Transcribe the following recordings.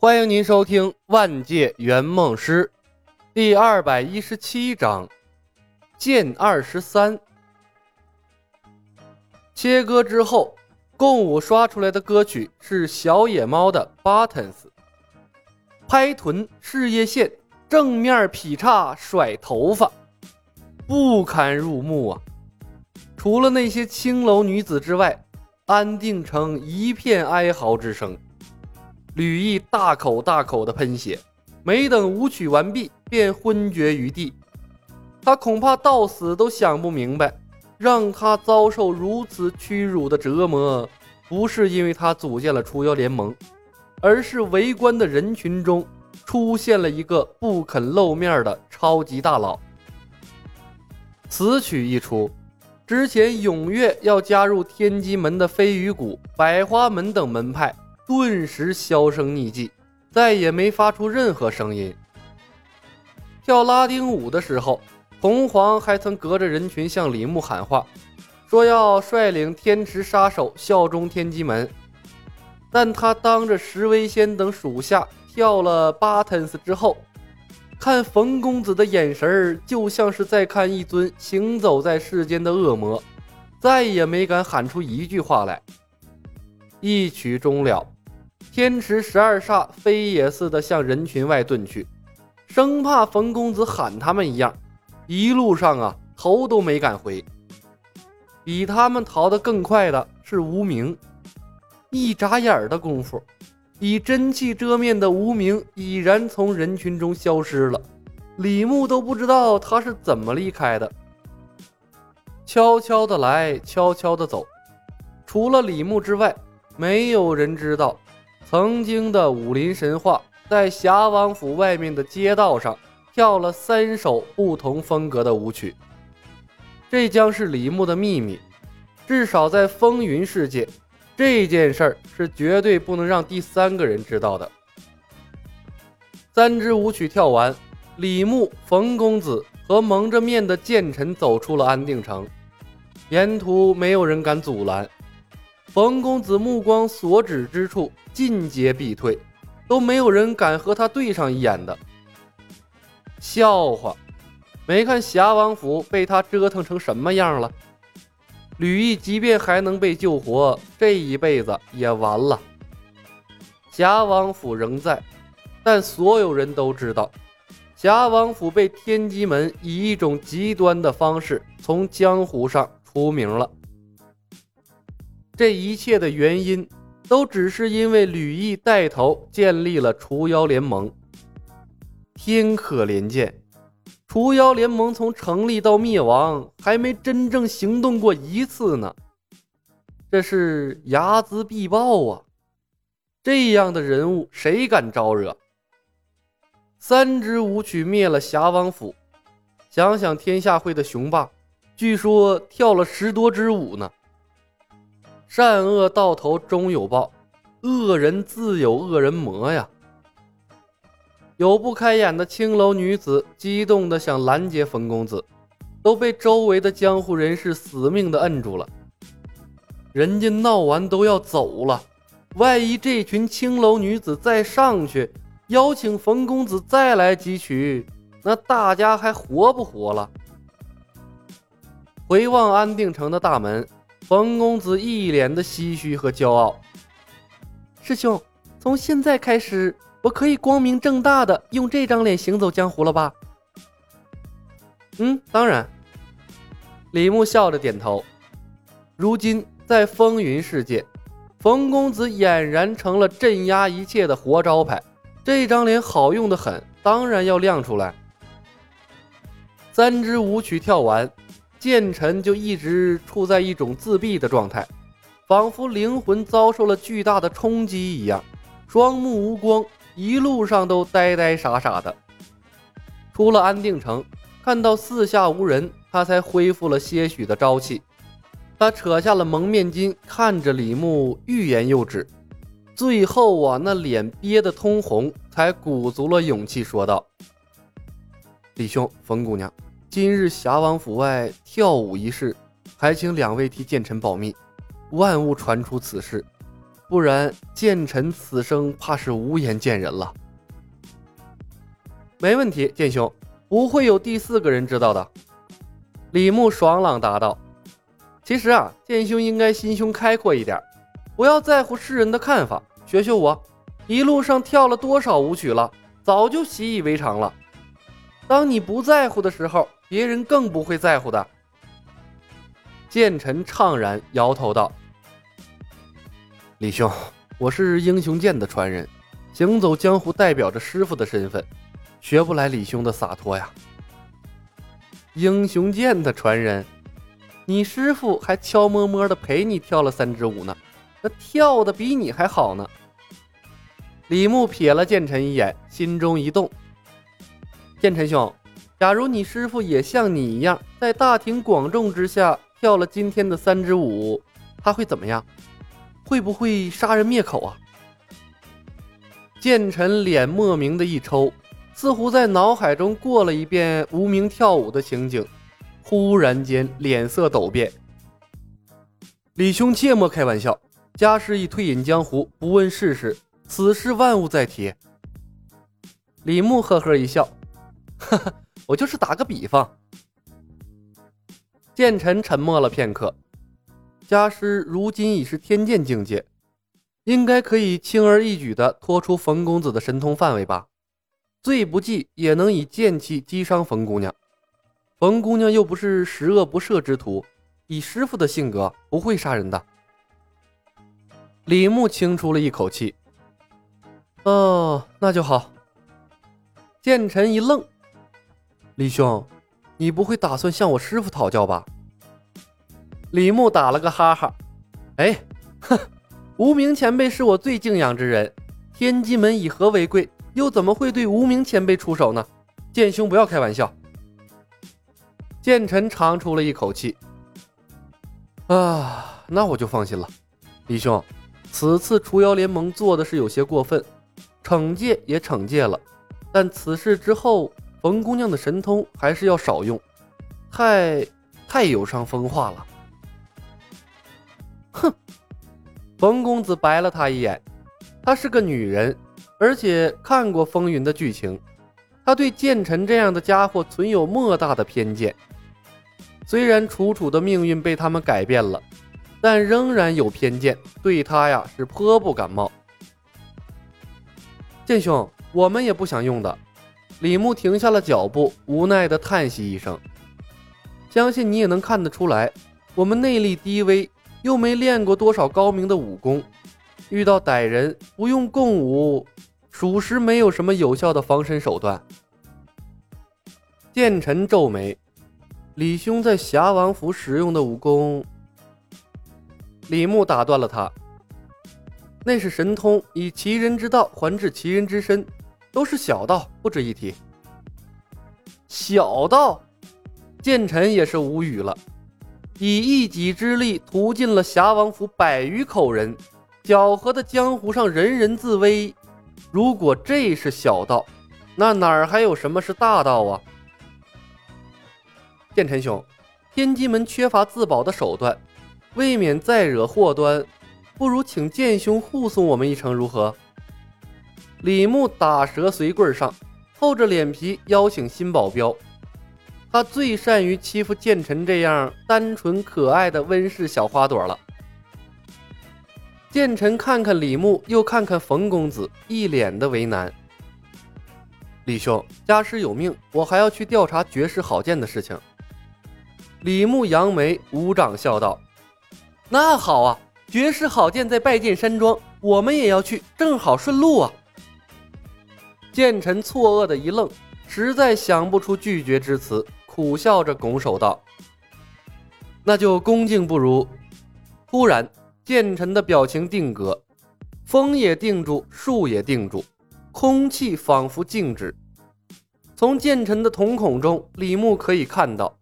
欢迎您收听《万界圆梦师》第二百一十七章《剑二十三》。切割之后，共舞刷出来的歌曲是小野猫的《Buttons》，拍臀、事业线、正面劈叉、甩头发，不堪入目啊！除了那些青楼女子之外，安定城一片哀嚎之声。吕毅大口大口的喷血，没等舞曲完毕，便昏厥于地。他恐怕到死都想不明白，让他遭受如此屈辱的折磨，不是因为他组建了除妖联盟，而是围观的人群中出现了一个不肯露面的超级大佬。此曲一出，之前踊跃要加入天机门的飞羽谷、百花门等门派。顿时销声匿迹，再也没发出任何声音。跳拉丁舞的时候，红黄还曾隔着人群向李牧喊话，说要率领天池杀手效忠天机门。但他当着石威仙等属下跳了巴腾斯之后，看冯公子的眼神儿就像是在看一尊行走在世间的恶魔，再也没敢喊出一句话来。一曲终了。天池十二煞飞也似的向人群外遁去，生怕冯公子喊他们一样。一路上啊，头都没敢回。比他们逃得更快的是无名，一眨眼的功夫，以真气遮面的无名已然从人群中消失了。李牧都不知道他是怎么离开的，悄悄的来，悄悄的走。除了李牧之外，没有人知道。曾经的武林神话，在侠王府外面的街道上跳了三首不同风格的舞曲。这将是李牧的秘密，至少在风云世界，这件事儿是绝对不能让第三个人知道的。三支舞曲跳完，李牧、冯公子和蒙着面的剑臣走出了安定城，沿途没有人敢阻拦。冯公子目光所指之处，尽皆必退，都没有人敢和他对上一眼的。笑话，没看侠王府被他折腾成什么样了？吕毅即便还能被救活，这一辈子也完了。侠王府仍在，但所有人都知道，侠王府被天机门以一种极端的方式从江湖上除名了。这一切的原因，都只是因为吕毅带头建立了除妖联盟。天可怜见，除妖联盟从成立到灭亡，还没真正行动过一次呢。这是睚眦必报啊！这样的人物，谁敢招惹？三支舞曲灭了侠王府，想想天下会的雄霸，据说跳了十多支舞呢。善恶到头终有报，恶人自有恶人磨呀！有不开眼的青楼女子激动的想拦截冯公子，都被周围的江湖人士死命的摁住了。人家闹完都要走了，万一这群青楼女子再上去邀请冯公子再来几曲，那大家还活不活了？回望安定城的大门。冯公子一脸的唏嘘和骄傲。师兄，从现在开始，我可以光明正大的用这张脸行走江湖了吧？嗯，当然。李牧笑着点头。如今在风云世界，冯公子俨然成了镇压一切的活招牌。这张脸好用的很，当然要亮出来。三支舞曲跳完。剑臣就一直处在一种自闭的状态，仿佛灵魂遭受了巨大的冲击一样，双目无光，一路上都呆呆傻傻的。出了安定城，看到四下无人，他才恢复了些许的朝气。他扯下了蒙面巾，看着李牧，欲言又止，最后啊，那脸憋得通红，才鼓足了勇气说道：“李兄，冯姑娘。”今日侠王府外跳舞一事，还请两位替剑臣保密，万勿传出此事。不然剑臣此生怕是无颜见人了。没问题，剑兄，不会有第四个人知道的。李牧爽朗答道：“其实啊，剑兄应该心胸开阔一点，不要在乎世人的看法，学学我，一路上跳了多少舞曲了，早就习以为常了。当你不在乎的时候，别人更不会在乎的。”剑臣怅然摇头道。李兄，我是英雄剑的传人，行走江湖代表着师傅的身份，学不来李兄的洒脱呀。英雄剑的传人，你师傅还悄摸摸的陪你跳了三支舞呢，那跳的比你还好呢。李牧瞥了剑臣一眼，心中一动。剑臣兄，假如你师傅也像你一样，在大庭广众之下跳了今天的三支舞，他会怎么样？会不会杀人灭口啊？剑臣脸莫名的一抽，似乎在脑海中过了一遍无名跳舞的情景，忽然间脸色陡变。李兄切莫开玩笑，家师已退隐江湖，不问世事，此事万勿再提。李牧呵呵一笑，哈哈，我就是打个比方。剑臣沉默了片刻。家师如今已是天剑境界，应该可以轻而易举地脱出冯公子的神通范围吧？最不济也能以剑气击伤冯姑娘。冯姑娘又不是十恶不赦之徒，以师傅的性格不会杀人的。李牧轻出了一口气：“哦，那就好。”剑臣一愣：“李兄，你不会打算向我师傅讨教吧？”李牧打了个哈哈，哎，哼，无名前辈是我最敬仰之人，天机门以和为贵，又怎么会对无名前辈出手呢？剑兄不要开玩笑。剑臣长出了一口气，啊，那我就放心了。李兄，此次除妖联盟做的是有些过分，惩戒也惩戒了，但此事之后，冯姑娘的神通还是要少用，太太有伤风化了。哼，冯公子白了他一眼。她是个女人，而且看过《风云》的剧情，他对剑臣这样的家伙存有莫大的偏见。虽然楚楚的命运被他们改变了，但仍然有偏见，对他呀是颇不感冒。剑兄，我们也不想用的。李牧停下了脚步，无奈的叹息一声。相信你也能看得出来，我们内力低微。又没练过多少高明的武功，遇到歹人不用共舞，属实没有什么有效的防身手段。剑臣皱眉，李兄在侠王府使用的武功。李牧打断了他，那是神通，以其人之道还治其人之身，都是小道，不值一提。小道，剑臣也是无语了。以一己之力屠尽了侠王府百余口人，搅和的江湖上人人自危。如果这是小道，那哪儿还有什么是大道啊？剑臣兄，天机门缺乏自保的手段，未免再惹祸端，不如请剑兄护送我们一程，如何？李牧打蛇随棍上，厚着脸皮邀请新保镖。他最善于欺负剑臣这样单纯可爱的温室小花朵了。剑臣看看李牧，又看看冯公子，一脸的为难。李兄，家师有命，我还要去调查绝世好剑的事情。李牧扬眉，鼓掌笑道：“那好啊，绝世好剑在拜剑山庄，我们也要去，正好顺路啊。”剑臣错愕的一愣，实在想不出拒绝之词。苦笑着拱手道：“那就恭敬不如。”突然，剑臣的表情定格，风也定住，树也定住，空气仿佛静止。从剑臣的瞳孔中，李牧可以看到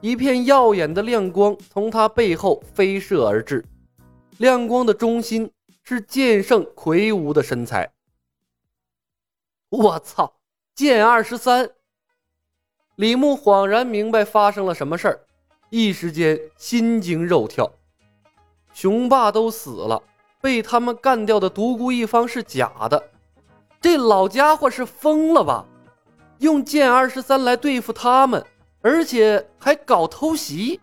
一片耀眼的亮光从他背后飞射而至，亮光的中心是剑圣魁梧的身材。我操，剑二十三！李牧恍然明白发生了什么事儿，一时间心惊肉跳。雄霸都死了，被他们干掉的独孤一方是假的。这老家伙是疯了吧？用剑二十三来对付他们，而且还搞偷袭。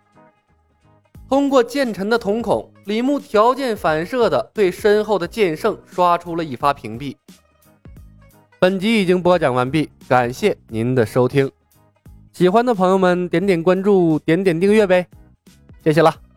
通过剑臣的瞳孔，李牧条件反射的对身后的剑圣刷出了一发屏蔽。本集已经播讲完毕，感谢您的收听。喜欢的朋友们点点关注，点点订阅呗，谢谢了。